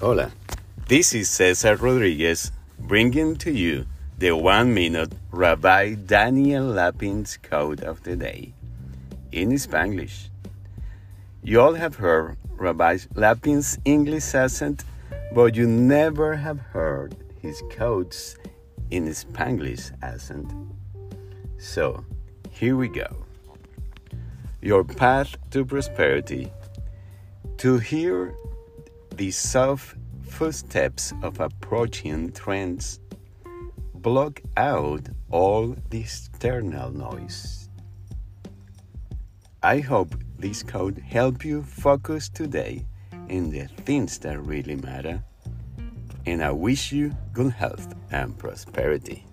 Hola, this is Cesar Rodriguez bringing to you the one minute Rabbi Daniel Lapin's quote of the day in Spanglish. You all have heard Rabbi Lapin's English accent, but you never have heard his quotes in Spanglish accent. So, here we go. Your path to prosperity. To hear the soft footsteps of approaching trends block out all the external noise. I hope this code help you focus today in the things that really matter. And I wish you good health and prosperity.